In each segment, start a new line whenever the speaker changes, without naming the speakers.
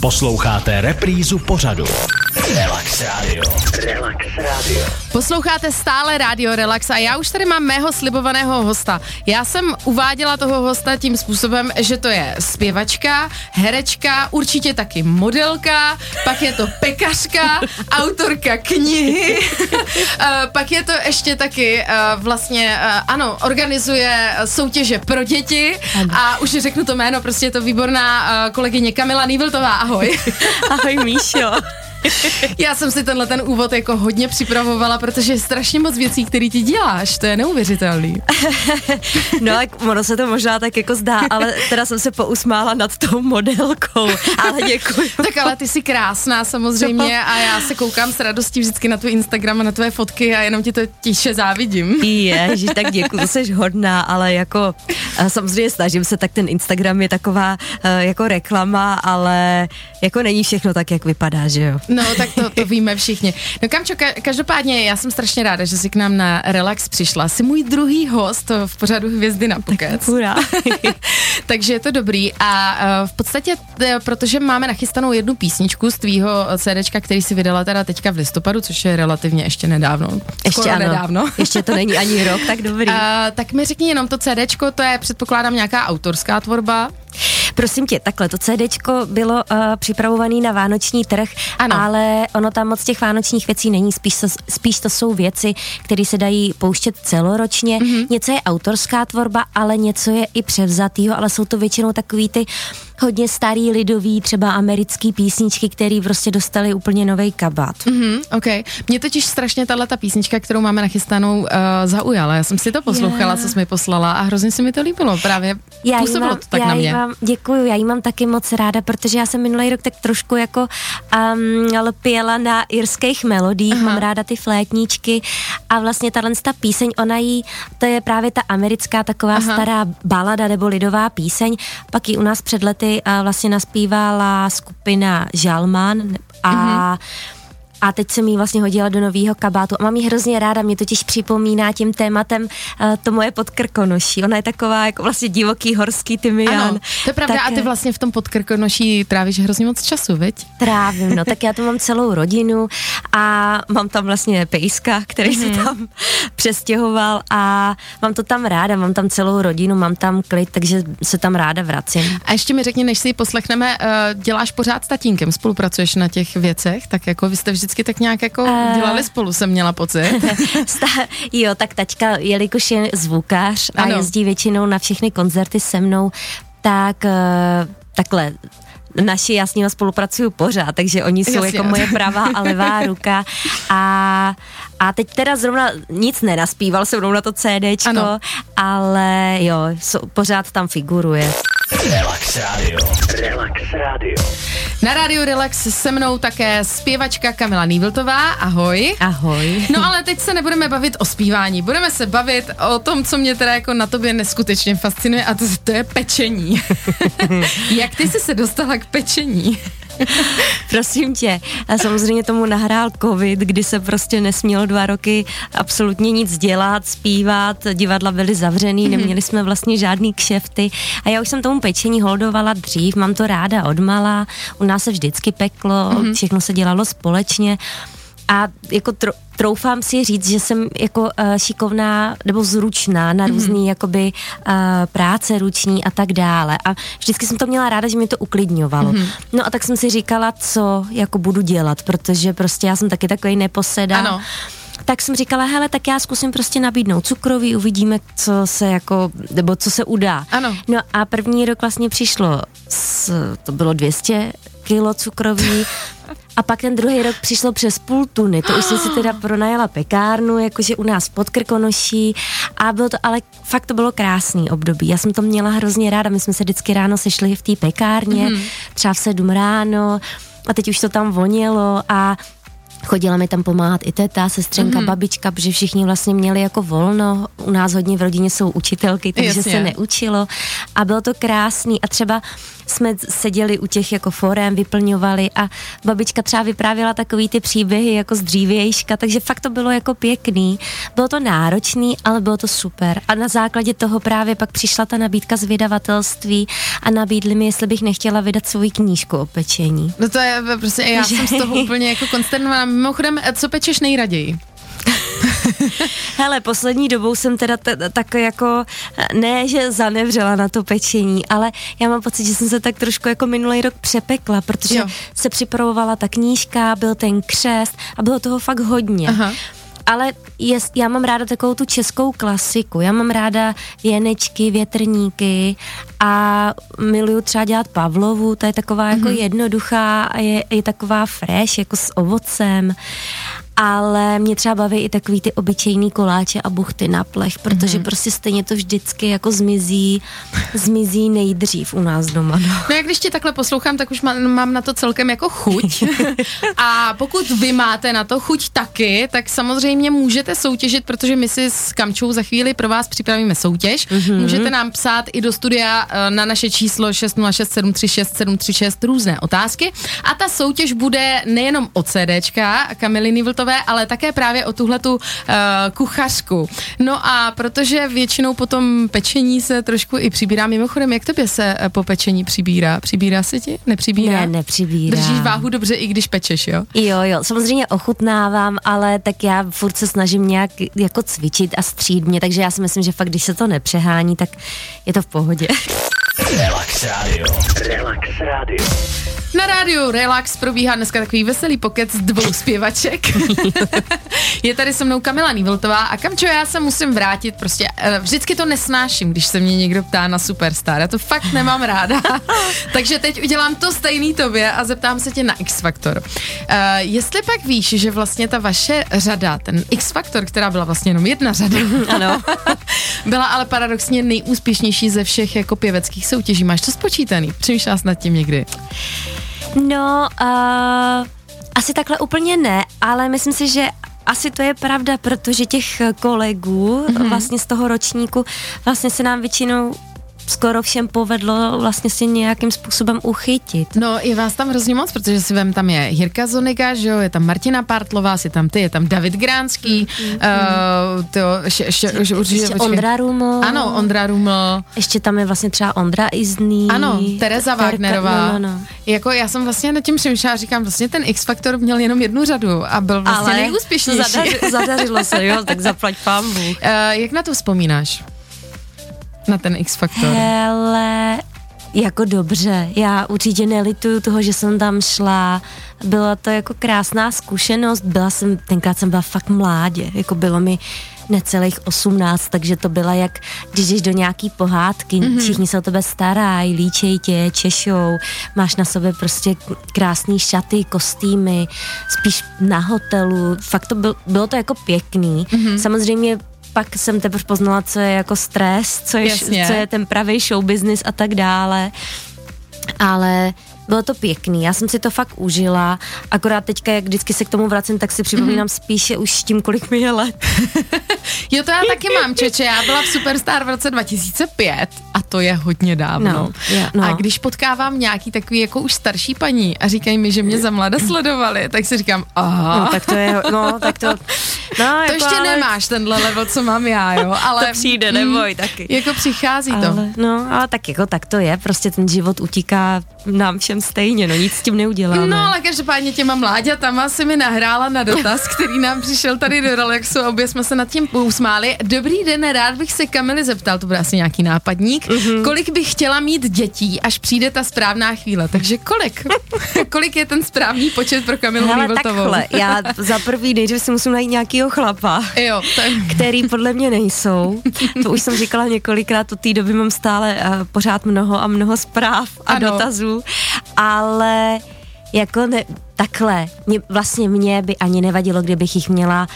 Posloucháte reprízu pořadu. Relax Radio. Relax
Radio. Posloucháte stále Radio Relax a já už tady mám mého slibovaného hosta. Já jsem uváděla toho hosta tím způsobem, že to je zpěvačka, herečka, určitě taky modelka, pak je to pekařka, autorka knihy, eh, pak je to ještě taky eh, vlastně, eh, ano, organizuje soutěže pro děti a už řeknu to jméno, prostě je to výborná kolegyně Kamila Nýviltová, ahoj.
Ahoj Míšo.
Já jsem si tenhle ten úvod jako hodně připravovala, protože je strašně moc věcí, které ty děláš, to je neuvěřitelný.
no, tak ono se to možná tak jako zdá, ale teda jsem se pousmála nad tou modelkou, ale děkuji.
tak ale ty jsi krásná samozřejmě a já se koukám s radostí vždycky na tvůj Instagram a na tvé fotky a jenom ti to tiše závidím.
že tak děkuji, to jsi hodná, ale jako eh, samozřejmě snažím se, tak ten Instagram je taková eh, jako reklama, ale jako není všechno tak, jak vypadá, že jo?
No, tak to, to víme všichni. No Kamčo, ka- každopádně já jsem strašně ráda, že jsi k nám na Relax přišla. Jsi můj druhý host v pořadu Hvězdy na pokec. Takže je to dobrý a uh, v podstatě, uh, protože máme nachystanou jednu písničku z tvýho CDčka, který si vydala teda teďka v listopadu, což je relativně ještě nedávno.
Ještě ano.
nedávno.
Ještě to není ani rok, tak dobrý. Uh,
tak mi řekni jenom to CDčko, to je předpokládám nějaká autorská tvorba.
Prosím tě, takhle, to CDčko bylo uh, připravované na vánoční trh, ano. ale ono tam moc těch vánočních věcí není, spíš to, spíš to jsou věci, které se dají pouštět celoročně. Mm-hmm. Něco je autorská tvorba, ale něco je i převzatýho, ale jsou to většinou takový ty hodně starý lidový, třeba americký písničky, který prostě dostali úplně nový kabát.
Mm-hmm, OK. Mě totiž strašně tahle ta písnička, kterou máme nachystanou, uh, zaujala. Já jsem si to poslouchala, yeah. co jsi mi poslala a hrozně se mi to líbilo. Právě já působilo mám, to tak
já
na mě.
Mám, děkuju, já jí mám taky moc ráda, protože já jsem minulý rok tak trošku jako um, lpěla na irských melodích, Aha. mám ráda ty flétníčky a vlastně tahle ta píseň, ona jí, to je právě ta americká taková Aha. stará balada nebo lidová píseň, pak ji u nás před lety lety vlastně naspívala skupina Žalman a mm-hmm a teď jsem jí vlastně hodila do nového kabátu a mám ji hrozně ráda, mě totiž připomíná tím tématem uh, to moje podkrkonoší. Ona je taková jako vlastně divoký horský tymián. Ano,
to je pravda tak, a ty vlastně v tom podkrkonoší trávíš hrozně moc času, veď?
Trávím, no tak já to mám celou rodinu a mám tam vlastně pejska, který mm-hmm. se mhm. tam přestěhoval a mám to tam ráda, mám tam celou rodinu, mám tam klid, takže se tam ráda vracím.
A ještě mi řekni, než si ji poslechneme, uh, děláš pořád s tatínkem, spolupracuješ na těch věcech, tak jako vy jste vždycky vždycky tak nějak jako uh, dělali spolu, jsem měla pocit.
jo, tak tačka, jelikož je zvukář a ano. jezdí většinou na všechny koncerty se mnou, tak uh, takhle naši já s nimi spolupracuju pořád, takže oni jsou Jasně. jako moje pravá a levá ruka a, a teď teda zrovna nic nenaspíval se mnou na to CDčko, ano. ale jo, so, pořád tam figuruje. Relax Radio.
Relax Radio. Na rádiu Relax se mnou také zpěvačka Kamila Nýviltová. Ahoj.
Ahoj.
No ale teď se nebudeme bavit o zpívání, budeme se bavit o tom, co mě teda jako na tobě neskutečně fascinuje a to, to je pečení. Jak ty jsi se dostala k pečení?
Prosím tě, a samozřejmě tomu nahrál covid, kdy se prostě nesmělo dva roky absolutně nic dělat, zpívat, divadla byly zavřený, mm-hmm. neměli jsme vlastně žádný kšefty a já už jsem tomu pečení holdovala dřív, mám to ráda odmala, u nás se vždycky peklo, mm-hmm. všechno se dělalo společně a jako tro, troufám si říct, že jsem jako uh, šikovná nebo zručná na různý mm-hmm. jakoby uh, práce ruční a tak dále. A vždycky jsem to měla ráda, že mi to uklidňovalo. Mm-hmm. No a tak jsem si říkala, co jako budu dělat, protože prostě já jsem taky takový neposeda. Ano tak jsem říkala, hele, tak já zkusím prostě nabídnout cukroví, uvidíme, co se jako, nebo co se udá.
Ano.
No a první rok vlastně přišlo, s, to bylo 200 kilo cukroví, a pak ten druhý rok přišlo přes půl tuny, to už jsem si teda pronajala pekárnu, jakože u nás pod Krkonoší a bylo to, ale fakt to bylo krásný období. Já jsem to měla hrozně ráda, my jsme se vždycky ráno sešli v té pekárně, mm-hmm. třeba v sedm ráno a teď už to tam vonělo a Chodila mi tam pomáhat i teta, sestřenka, mm-hmm. babička, protože všichni vlastně měli jako volno. U nás hodně v rodině jsou učitelky, takže Jasně. se neučilo. A bylo to krásný. A třeba jsme seděli u těch jako forem, vyplňovali a babička třeba vyprávěla takový ty příběhy jako z dřívějška, takže fakt to bylo jako pěkný. Bylo to náročný, ale bylo to super. A na základě toho právě pak přišla ta nabídka z vydavatelství a nabídli mi, jestli bych nechtěla vydat svou knížku o pečení.
No to je prostě, já jsem z toho úplně jako konsternovaná. Mimochodem, co pečeš nejraději?
Hele, poslední dobou jsem teda t- tak jako, ne, že zanevřela na to pečení, ale já mám pocit, že jsem se tak trošku jako minulý rok přepekla, protože jo. se připravovala ta knížka, byl ten křest a bylo toho fakt hodně. Aha ale jest, já mám ráda takovou tu českou klasiku. Já mám ráda věnečky, větrníky a miluju třeba dělat Pavlovu, to je taková jako mm-hmm. jednoduchá a je, je taková fresh, jako s ovocem ale mě třeba baví i takový ty obyčejný koláče a buchty na plech, protože mm-hmm. prostě stejně to vždycky jako zmizí, zmizí nejdřív u nás doma. No,
no jak když tě takhle poslouchám, tak už mám, mám na to celkem jako chuť. a pokud vy máte na to chuť taky, tak samozřejmě můžete soutěžit, protože my si s Kamčou za chvíli pro vás připravíme soutěž. Mm-hmm. Můžete nám psát i do studia eh, na naše číslo 606 736 736 různé otázky a ta soutěž bude nejenom o CDčka Kamily Niviltové, Šabatové, ale také právě o tuhletu tu uh, kuchařku. No a protože většinou potom pečení se trošku i přibírá, mimochodem, jak tobě se uh, po pečení přibírá? Přibírá se ti? Nepřibírá?
Ne, nepřibírá.
Držíš váhu dobře, i když pečeš, jo?
Jo, jo, samozřejmě ochutnávám, ale tak já furt se snažím nějak jako cvičit a střít mě, takže já si myslím, že fakt, když se to nepřehání, tak je to v pohodě. Relax Radio.
Relax Radio. Na rádiu Relax probíhá dneska takový veselý pokec z dvou zpěvaček. je tady se mnou Kamila Nývltová a Kamčo, já se musím vrátit, prostě eh, vždycky to nesnáším, když se mě někdo ptá na Superstar, já to fakt nemám ráda. Takže teď udělám to stejný tobě a zeptám se tě na X Factor. Uh, jestli pak víš, že vlastně ta vaše řada, ten X Factor, která byla vlastně jenom jedna řada,
ano.
byla ale paradoxně nejúspěšnější ze všech jako pěveckých soutěží. Máš to spočítaný? Přemýšlela nad tím někdy?
No, uh, asi takhle úplně ne, ale myslím si, že asi to je pravda, protože těch kolegů mm-hmm. vlastně z toho ročníku vlastně se nám většinou skoro všem povedlo vlastně si nějakým způsobem uchytit.
No je vás tam hrozně moc, protože si vem, tam je Jirka Zoniga, že jo, je tam Martina Partlová, je tam ty, je tam David Gránský, mm, mm, uh, to,
ještě, ještě, ještě, určitě, ještě Ondra Ruml.
Ano, Ondra Ruml.
Ještě tam je vlastně třeba Ondra Izný.
Ano, Tereza Wagnerová. No, no, no. Jako já jsem vlastně nad tím přemýšlela, říkám, vlastně ten X Factor měl jenom jednu řadu a byl vlastně Ale nejúspěšnější.
Zadaři, zadařilo se, jo, tak zaplať pán Uh,
jak na to vzpomínáš? Na ten X Factor?
Hele, jako dobře, já určitě nelituju toho, že jsem tam šla, byla to jako krásná zkušenost, byla jsem, tenkrát jsem byla fakt mládě, jako bylo mi necelých 18, takže to byla jak, když jdeš do nějaký pohádky, mm-hmm. všichni se o tebe starají, líčej tě, češou, máš na sobě prostě krásné šaty, kostýmy, spíš na hotelu, fakt to byl, bylo to jako pěkný. Mm-hmm. Samozřejmě pak jsem teprve poznala, co je jako stres, co je, co je ten pravý show business a tak dále. Ale bylo to pěkný, já jsem si to fakt užila, akorát teďka, jak vždycky se k tomu vracím, tak si připomínám mm-hmm. spíše už tím, kolik mi je let.
jo, to já taky mám, čeče, já byla v Superstar v roce 2005 a to je hodně dávno. No, je, no. A když potkávám nějaký takový jako už starší paní a říkají mi, že mě za mlada sledovali, tak si říkám, aha.
No, tak to je, no, tak to...
No, to jako ještě ale... nemáš tenhle level, co mám já, jo, ale...
to přijde, neboj, mm, taky.
Jako přichází ale, to.
No, ale tak jako tak to je, prostě ten život utíká nám všem stejně, no nic s tím neuděláme.
No ale každopádně těma mláďatama si mi nahrála na dotaz, který nám přišel tady do Relaxu, obě jsme se nad tím usmáli. Dobrý den, rád bych se Kamily zeptal, to bude asi nějaký nápadník, mm-hmm. kolik bych chtěla mít dětí, až přijde ta správná chvíle. Takže kolik? kolik je ten správný počet pro Kamilu Hele, takhle,
já za prvý nejdřív si musím najít nějakýho chlapa,
jo, tak.
který podle mě nejsou. To už jsem říkala několikrát, od té doby mám stále uh, pořád mnoho a mnoho zpráv a ano. dotazů, ale jako ne, takhle, mě, vlastně mě by ani nevadilo, kdybych jich měla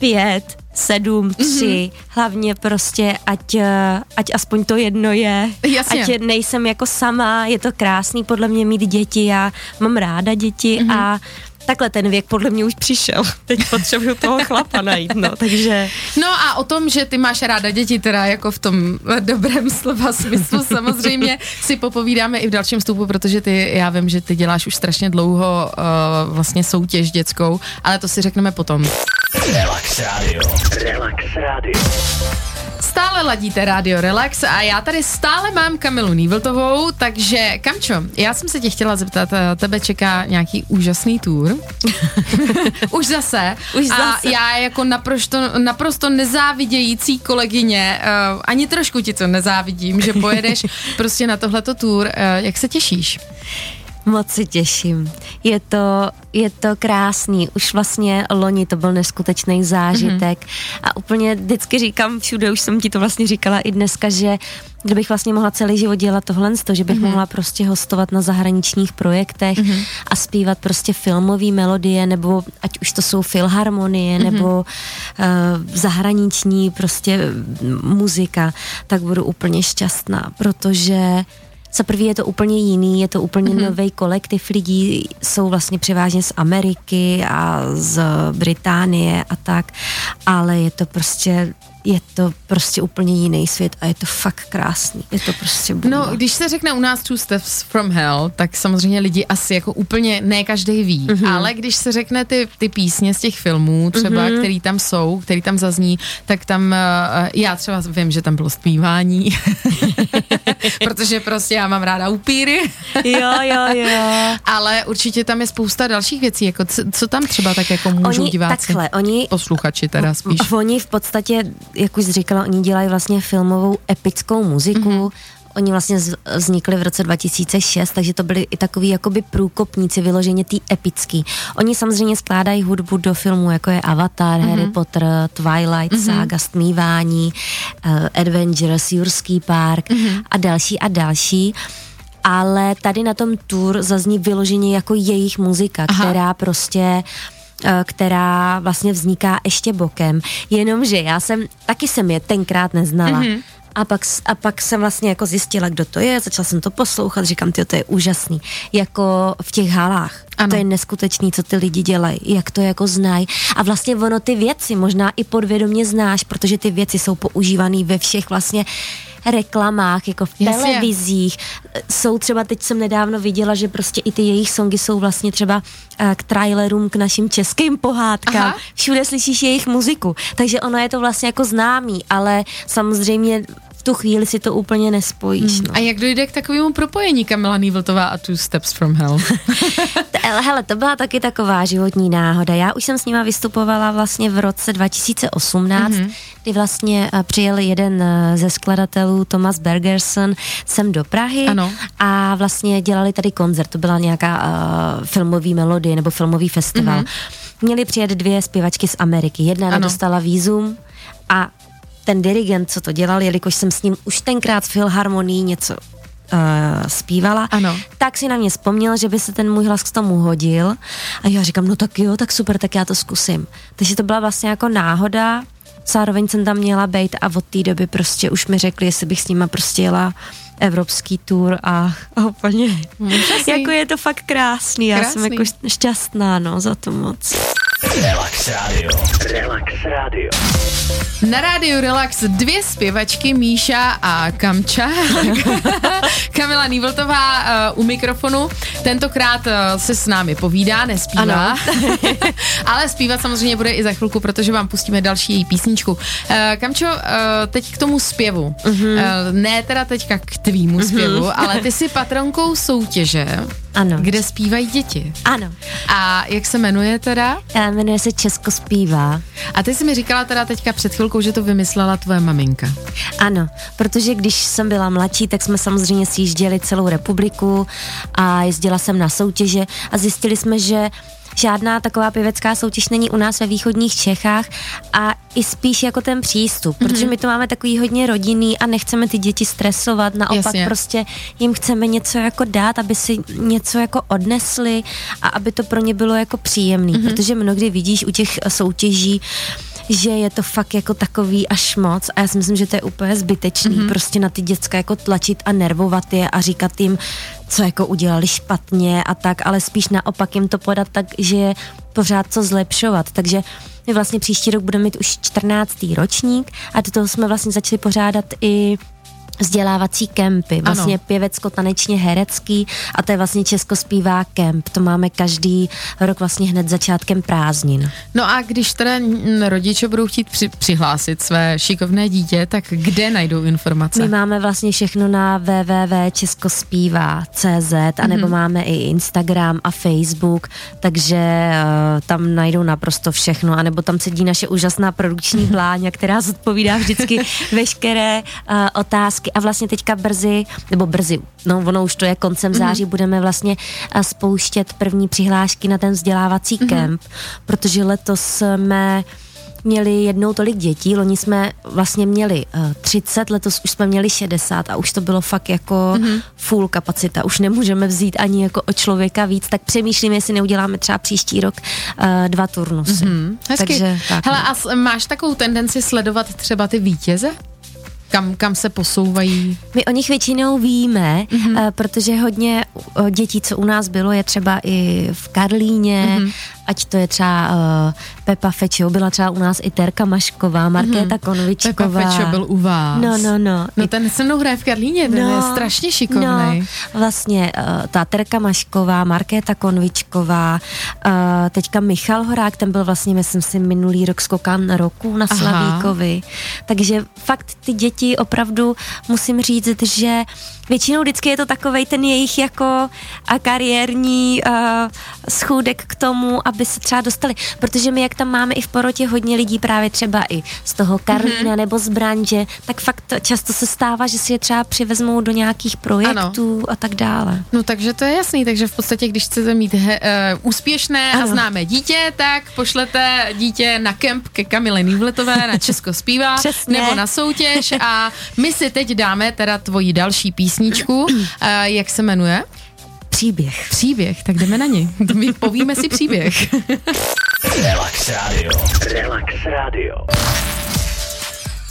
pět, sedm, tři, mm-hmm. hlavně prostě, ať, eh, ať aspoň to jedno je,
Jasně.
ať nejsem jako sama, je to krásný podle mě mít děti, já mám ráda děti mm-hmm. a takhle ten věk podle mě už přišel. Teď potřebuju toho chlapa najít, no, takže...
No a o tom, že ty máš ráda děti, teda jako v tom dobrém slova smyslu, samozřejmě si popovídáme i v dalším vstupu, protože ty, já vím, že ty děláš už strašně dlouho uh, vlastně soutěž dětskou, ale to si řekneme potom.
Relax Radio. Relax Radio.
Stále ladíte Radio Relax a já tady stále mám Kamilu Nývltovou, takže Kamčo, já jsem se tě chtěla zeptat, eh, tebe čeká nějaký úžasný tour. Už zase.
Už
a
zase.
já jako naprosto, naprosto nezávidějící kolegyně, uh, ani trošku ti to nezávidím, že pojedeš prostě na tohleto tour. Uh, jak se těšíš?
Moc si těším. Je to, je to krásný. Už vlastně loni to byl neskutečný zážitek mm-hmm. a úplně vždycky říkám všude, už jsem ti to vlastně říkala i dneska, že kdybych vlastně mohla celý život dělat tohle, že bych mm-hmm. mohla prostě hostovat na zahraničních projektech mm-hmm. a zpívat prostě filmové melodie, nebo ať už to jsou filharmonie, mm-hmm. nebo uh, zahraniční prostě muzika, tak budu úplně šťastná, protože za prvý je to úplně jiný, je to úplně mm-hmm. nový kolektiv lidí, jsou vlastně převážně z Ameriky a z Británie a tak, ale je to prostě je to prostě úplně jiný svět a je to fakt krásný. Je to prostě bomba.
No, když se řekne u nás Two Steps from Hell, tak samozřejmě lidi asi jako úplně ne každý ví, mm-hmm. ale když se řekne ty, ty písně z těch filmů, třeba, mm-hmm. který tam jsou, který tam zazní, tak tam uh, já třeba vím, že tam bylo zpívání, protože prostě já mám ráda upíry.
jo, jo, jo.
Ale určitě tam je spousta dalších věcí, jako co, co tam třeba tak jako můžou
oni,
diváci,
takhle, oni,
posluchači teda spíš.
Oni v podstatě jak už říkala, oni dělají vlastně filmovou epickou muziku. Mm-hmm. Oni vlastně vznikli v roce 2006, takže to byli i takový jakoby průkopníci vyloženě tý epický. Oni samozřejmě skládají hudbu do filmů, jako je Avatar, mm-hmm. Harry Potter, Twilight mm-hmm. Saga, Stmívání, uh, Adventures, Jurský park mm-hmm. a další a další ale tady na tom tour zazní vyloženě jako jejich muzika, Aha. která prostě Eh, která vlastně vzniká ještě bokem, jenomže já jsem, taky jsem je tenkrát neznala. Mm-hmm. A pak, a pak jsem vlastně jako zjistila, kdo to je, začala jsem to poslouchat, říkám, ty, to je úžasný. Jako v těch halách. Ano. To je neskutečný, co ty lidi dělají, jak to jako znají. A vlastně ono ty věci možná i podvědomě znáš, protože ty věci jsou používané ve všech vlastně reklamách, jako v Jasně. televizích. Jsou třeba, teď jsem nedávno viděla, že prostě i ty jejich songy jsou vlastně třeba uh, k trailerům, k našim českým pohádkám. Aha. Všude slyšíš jejich muziku. Takže ono je to vlastně jako známý, ale samozřejmě v tu chvíli si to úplně nespojíš. Hmm. No.
A jak dojde k takovému propojení Kamila Nývltová a Two Steps from Hell?
Hele, to byla taky taková životní náhoda. Já už jsem s nima vystupovala vlastně v roce 2018, mm-hmm. kdy vlastně uh, přijel jeden uh, ze skladatelů, Thomas Bergerson, sem do Prahy ano. a vlastně dělali tady koncert. To byla nějaká uh, filmový melodie nebo filmový festival. Mm-hmm. Měli přijet dvě zpěvačky z Ameriky. Jedna dostala vízum a ten dirigent, co to dělal, jelikož jsem s ním už tenkrát v Filharmonii něco uh, zpívala, ano. tak si na mě vzpomněl, že by se ten můj hlas k tomu hodil a já říkám, no tak jo, tak super, tak já to zkusím. Takže to byla vlastně jako náhoda, zároveň jsem tam měla být a od té doby prostě už mi řekli, jestli bych s nima prostě jela evropský tour a, a úplně, jako je to fakt krásný, já krásný. jsem jako šťastná, no, za to moc.
Relax Radio. Relax Radio.
Na rádiu Relax dvě zpěvačky, Míša a Kamča. Kamila Nývltová uh, u mikrofonu. Tentokrát uh, se s námi povídá, nespívá. Ale zpívat samozřejmě bude i za chvilku, protože vám pustíme další její písničku. Uh, Kamčo, uh, teď k tomu zpěvu. Uh-huh. Uh, ne teda teďka k tvýmu uh-huh. zpěvu, ale ty jsi patronkou soutěže
ano.
Kde zpívají děti.
Ano.
A jak se jmenuje teda?
A jmenuje se Česko zpívá.
A ty jsi mi říkala teda teďka před chvilkou, že to vymyslela tvoje maminka.
Ano, protože když jsem byla mladší, tak jsme samozřejmě sjížděli celou republiku a jezdila jsem na soutěže a zjistili jsme, že žádná taková pěvecká soutěž není u nás ve východních Čechách a i spíš jako ten přístup, mm-hmm. protože my to máme takový hodně rodinný a nechceme ty děti stresovat, naopak Jasně. prostě jim chceme něco jako dát, aby si něco jako odnesli a aby to pro ně bylo jako příjemný, mm-hmm. protože mnohdy vidíš u těch soutěží, že je to fakt jako takový až moc a já si myslím, že to je úplně zbytečný, mm-hmm. prostě na ty děcka jako tlačit a nervovat je a říkat jim, co jako udělali špatně a tak, ale spíš naopak jim to podat tak, že je pořád co zlepšovat, takže my vlastně příští rok budeme mít už 14. ročník a do toho jsme vlastně začali pořádat i vzdělávací kempy, vlastně ano. pěvecko-tanečně herecký a to je vlastně Česko zpívá kemp. To máme každý rok vlastně hned začátkem prázdnin.
No a když teda rodiče budou chtít při, přihlásit své šikovné dítě, tak kde najdou informace?
My máme vlastně všechno na www.českospívá.cz a nebo mm-hmm. máme i Instagram a Facebook, takže uh, tam najdou naprosto všechno, a nebo tam sedí naše úžasná produkční vláňa, která zodpovídá vždycky veškeré uh, otázky a vlastně teďka brzy, nebo brzy, no ono už to je koncem mhm. září, mm-hmm. budeme vlastně spouštět první přihlášky na ten vzdělávací mm-hmm. kemp, protože letos jsme měli jednou tolik dětí, loni jsme vlastně měli uh, 30, letos už jsme měli 60 a už to bylo fakt jako mm-hmm. full kapacita, už nemůžeme vzít ani jako o člověka víc, tak přemýšlím, jestli neuděláme třeba příští rok uh, dva turnusy. Mm-hmm.
Takže, tak, Hele, no. a máš takovou tendenci sledovat třeba ty vítěze? Kam, kam se posouvají?
My o nich většinou víme, mm-hmm. protože hodně uh, dětí, co u nás bylo, je třeba i v Karlíně, mm-hmm ať to je třeba uh, Pepa Fečo, byla třeba u nás i Terka Mašková, Markéta mm-hmm. Konvičková.
Pepa Fečo byl u vás.
No, no, no.
No ten se mnou hraje v Karlíně, ten no, je strašně šikovný. No,
vlastně uh, ta Terka Mašková, Markéta Konvičková, uh, teďka Michal Horák, ten byl vlastně, myslím si, minulý rok skokán roku na Slavíkovi. Aha. Takže fakt ty děti opravdu musím říct, že většinou vždycky je to takovej ten jejich jako a kariérní uh, schůdek k tomu, aby se třeba dostali, protože my jak tam máme i v porotě hodně lidí právě třeba i z toho Karlína mm-hmm. nebo z branže, tak fakt často se stává, že si je třeba přivezmou do nějakých projektů ano. a tak dále.
No takže to je jasný, takže v podstatě, když chcete mít he, uh, úspěšné ano. a známé dítě, tak pošlete dítě na kemp ke Kamile Nývletové na Česko zpívá nebo na soutěž a my si teď dáme teda tvoji další písničku, uh, jak se jmenuje?
Příběh.
Příběh, tak jdeme na ní. My povíme si příběh.
Relax Radio. Relax Radio.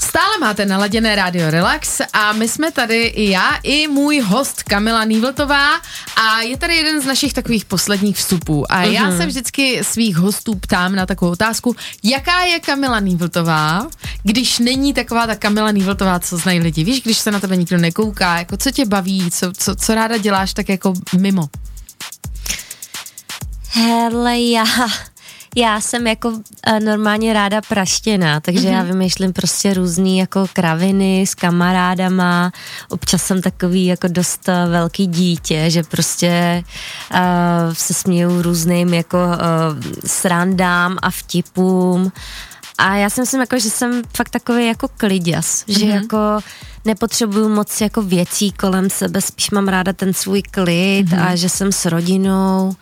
Stále máte naladěné rádio Relax a my jsme tady i já, i můj host Kamila Nývltová a je tady jeden z našich takových posledních vstupů a uh-huh. já mhm. se vždycky svých hostů ptám na takovou otázku, jaká je Kamila Nývltová, když není taková ta Kamila Nývltová, co znají lidi, víš, když se na tebe nikdo nekouká, jako co tě baví, co, co, co ráda děláš tak jako mimo.
Hele, já já jsem jako uh, normálně ráda praštěná, takže mm-hmm. já mhm. vymýšlím prostě různý jako kraviny s kamarádama, občas jsem takový jako dost uh, velký dítě, že prostě uh, se směju různým jako uh, srandám a vtipům a já si myslím, jako, že jsem fakt takový jako kliděs, mm-hmm. že mhm. jako nepotřebuju moc jako věcí kolem sebe, spíš mám ráda ten svůj klid mm-hmm. a že jsem s rodinou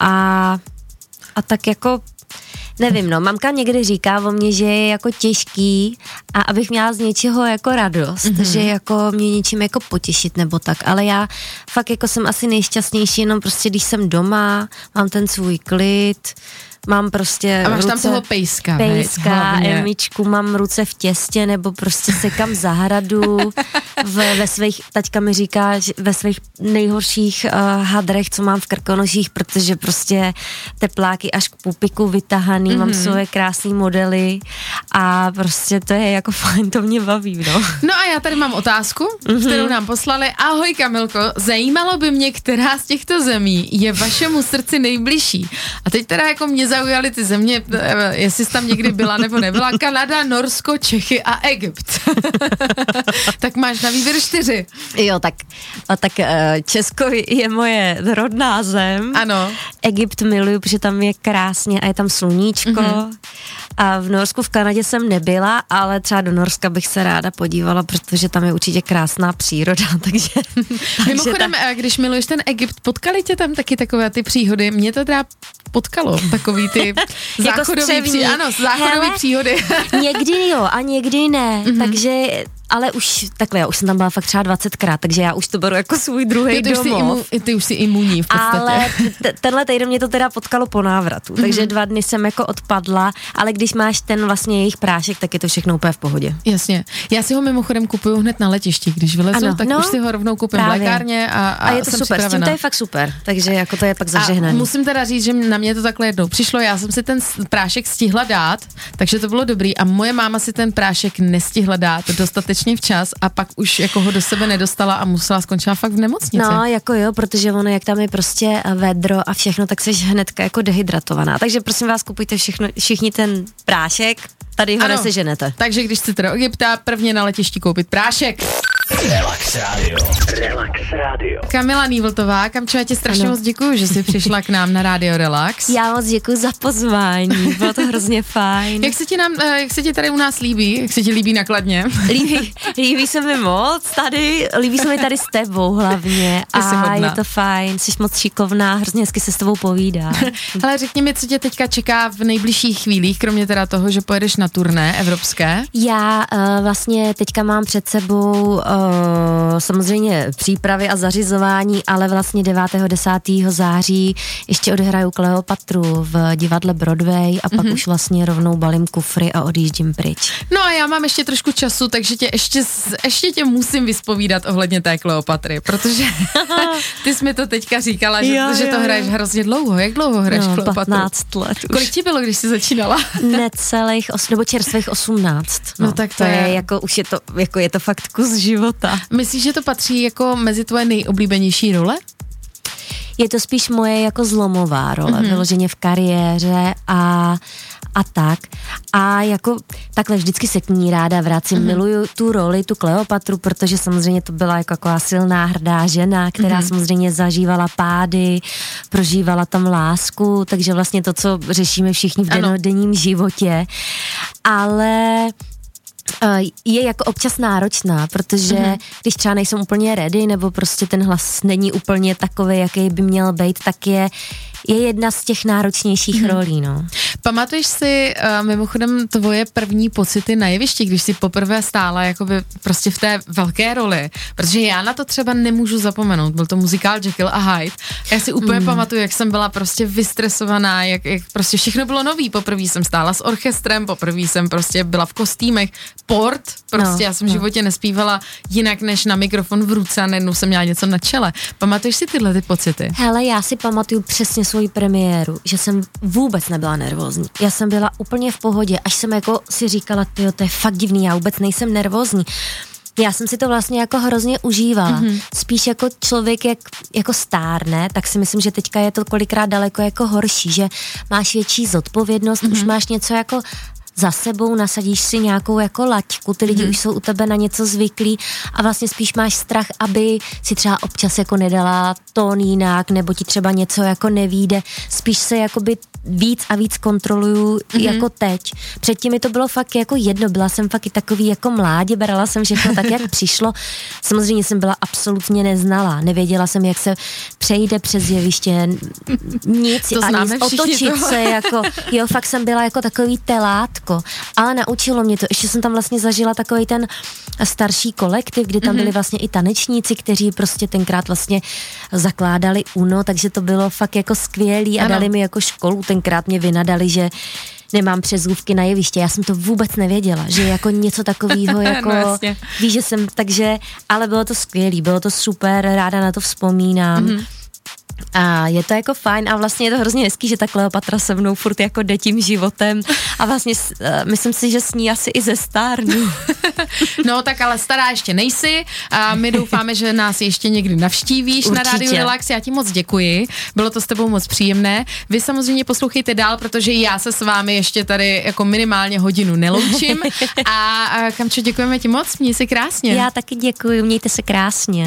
a a tak jako Nevím, no, mamka někdy říká o mně, že je jako těžký a abych měla z něčeho jako radost, mm-hmm. že jako mě něčím jako potěšit nebo tak, ale já fakt jako jsem asi nejšťastnější jenom prostě, když jsem doma, mám ten svůj klid, mám prostě
A máš ruce, tam toho pejska,
pejska, Emičku, mám ruce v těstě, nebo prostě sekám zahradu, v, ve svých, taťka mi říká, že ve svých nejhorších uh, hadrech, co mám v krkonožích, protože prostě tepláky až k pupiku vytahaný, mm-hmm. mám mhm. svoje krásné modely a prostě to je jako fajn, to mě baví, no.
No a já tady mám otázku, mm-hmm. kterou nám poslali. Ahoj Kamilko, zajímalo by mě, která z těchto zemí je vašemu srdci nejbližší. A teď teda jako mě zaujaly ty země, eh, jestli jsi tam někdy byla nebo nebyla, Kanada, Norsko, Čechy a Egypt. tak máš na výběr čtyři.
Jo, tak, a tak eh, Česko je moje rodná zem.
Ano.
Egypt miluju, protože tam je krásně a je tam sluníčko. Mm-hmm. A v Norsku, v Kanadě jsem nebyla, ale třeba do Norska bych se ráda podívala, protože tam je určitě krásná příroda, takže...
Mimochodem, tak... Eh, když miluješ ten Egypt, potkali tě tam taky takové ty příhody? Mě to teda potkalo, takový ty záchodový, jako pří, ano, záchodový Hele, příhody.
někdy jo a někdy ne, mm-hmm. takže ale už takhle, já už jsem tam byla fakt třeba 20krát, takže já už to beru jako svůj druhý
Ty, ty, už
domov.
imu, ty už jsi imunní v podstatě.
Ale t- tenhle týden mě to teda potkalo po návratu, takže
Mhm.
dva dny jsem jako odpadla, ale když máš ten vlastně jejich prášek, tak je to všechno úplně v pohodě.
Jasně. Já si ho mimochodem kupuju hned na letišti, když vylezu,
Ano,
tak
no,
už si ho rovnou koupím v
právě.
lékárně a, a,
A, je to
jsem
super, s tím
připravená.
to je fakt super, takže jako to je pak
A
zažehnaný.
musím teda říct, že na mě to takhle jednou přišlo, já jsem si ten prášek stihla dát, takže to bylo dobrý a moje máma si ten prášek nestihla dát dostatečně včas a pak už jako ho do sebe nedostala a musela skončila fakt v nemocnici.
No, jako jo, protože ono, jak tam je prostě vedro a všechno, tak jsi hnedka jako dehydratovaná. Takže prosím vás, kupujte všechno, všichni ten prášek, tady ho
Ano.
neseženete.
Takže když chcete do Egypta, prvně na letišti koupit prášek.
Relax Radio. Relax Radio.
Kamila Nývltová, Kamčo, já ti strašně
Ano.
moc děkuji, že jsi přišla k nám na Radio Relax.
Já moc děkuji za pozvání, bylo to hrozně fajn.
Jak se ti, nám, eh, jak se ti tady u nás líbí? Jak se ti líbí nakladně?
Líbí, líbí se mi moc tady, líbí se mi tady s tebou hlavně a
hodná.
je to fajn, jsi moc šikovná, hrozně hezky se s tebou povídá.
Ale řekni mi, co tě teďka čeká v nejbližších chvílích, kromě teda toho, že pojedeš na turné evropské.
Já uh, vlastně teďka mám před sebou uh, samozřejmě přípravy a zařizování, ale vlastně 9. 10. září ještě odhraju Kleopatru v divadle Broadway a pak mm-hmm. už vlastně rovnou balím kufry a odjíždím pryč.
No a já mám ještě trošku času, takže tě ještě, ještě tě musím vyspovídat ohledně té Kleopatry, protože ty jsi mi to teďka říkala, že,
Jo,
že to
jo,
hraješ
jo.
hrozně dlouho. Jak dlouho hraješ
No,
Kleopatru?
15 let už.
Kolik ti bylo, když jsi začínala?
Necelých, os, nebo čerstvých 18.
No tak to
to je,
je-
jako, už je to, jako je to fakt kus života.
Myslíš, že to patří jako mezi tvoje nejoblíbenější role?
Je to spíš moje jako zlomová role,
Mhm.
mm-hmm. vyloženě v kariéře a, a tak. A jako takhle vždycky se k ní ráda vracím.
Mhm.
Mm-hmm. Miluju tu roli, tu Kleopatru, protože samozřejmě to byla jako taková silná, hrdá žena, která
Mhm.
mm-hmm. samozřejmě zažívala pády, prožívala tam lásku, takže vlastně to, co řešíme všichni v denodenním životě. Ale je jako občas náročná, protože
Mhm.
mm-hmm. když třeba nejsem úplně ready, nebo prostě ten hlas není úplně takový, jaký by měl být, tak je, je jedna z těch náročnějších mm-hmm. rolí, no.
Pamatuješ si uh, mimochodem tvoje první pocity na jevišti, když jsi poprvé stála jakoby prostě v té velké roli? Protože já na to třeba nemůžu zapomenout. Byl to muzikál Jekyll a Hyde. Já si úplně mm. pamatuju, jak jsem byla prostě vystresovaná, jak, jak prostě všechno bylo nový. Poprvé jsem stála s orchestrem, poprvé jsem prostě byla v kostýmech. Port, prostě
No,
já jsem v
no.
životě nespívala jinak než na mikrofon v ruce a najednou jsem měla něco na čele. Pamatuješ si tyhle ty pocity?
Hele, já si pamatuju přesně svoji premiéru, že jsem vůbec nebyla nervózní. Já jsem byla úplně v pohodě, až jsem jako si říkala, tyjo, to je fakt divný, já vůbec nejsem nervózní. Já jsem si to vlastně jako hrozně užívala. Mm-hmm. Spíš jako člověk, jak, jako stárne, tak si myslím, že teďka je to kolikrát daleko jako horší, že máš větší zodpovědnost, mm-hmm. už máš něco jako za sebou, nasadíš si nějakou jako laťku, ty lidi mm-hmm. už jsou u tebe na něco zvyklí a vlastně spíš máš strach, aby si třeba občas jako nedala tón jinak, nebo ti třeba něco jako nevíde, spíš se jakoby víc a víc kontroluju mm-hmm. jako teď. Předtím mi to bylo fakt jako jedno, byla jsem fakt i takový jako mládě, brala jsem všechno tak, jak přišlo. Samozřejmě jsem byla absolutně neznala, nevěděla jsem, jak se přejde přes jeviště, nic,
To
ani otočit
tohle.
se, jako, jo, fakt jsem byla jako takový telátko, ale naučilo mě to, ještě jsem tam vlastně zažila takový ten starší kolektiv, kdy tam
Mhm.
byli vlastně i tanečníci, kteří prostě tenkrát vlastně zakládali UNO, takže to bylo fakt jako skvělý a
Ano.
dali mi jako školu, tenkrát mě vynadali, že nemám přezůvky na jeviště, já jsem to vůbec nevěděla, že jako něco takového jako,
No, jasně.
víš, že jsem, takže, ale bylo to skvělý, bylo to super, ráda na to vzpomínám.
Mhm.
Mm-hmm. A je to jako fajn a vlastně je to hrozně hezký, že ta Kleopatra se mnou furt jako jde tím životem a vlastně eh, myslím si, že s ní asi i ze stárnu.
No tak ale stará ještě nejsi a my doufáme, že nás ještě někdy navštívíš na
Určitě.
Radio Relax. Já ti moc děkuji, bylo to s tebou moc příjemné. Vy samozřejmě poslouchejte dál, protože já se s vámi ještě tady jako minimálně hodinu neloučím. A, a Kamčo, děkujeme ti moc, měj se krásně.
Já taky děkuji, mějte se krásně.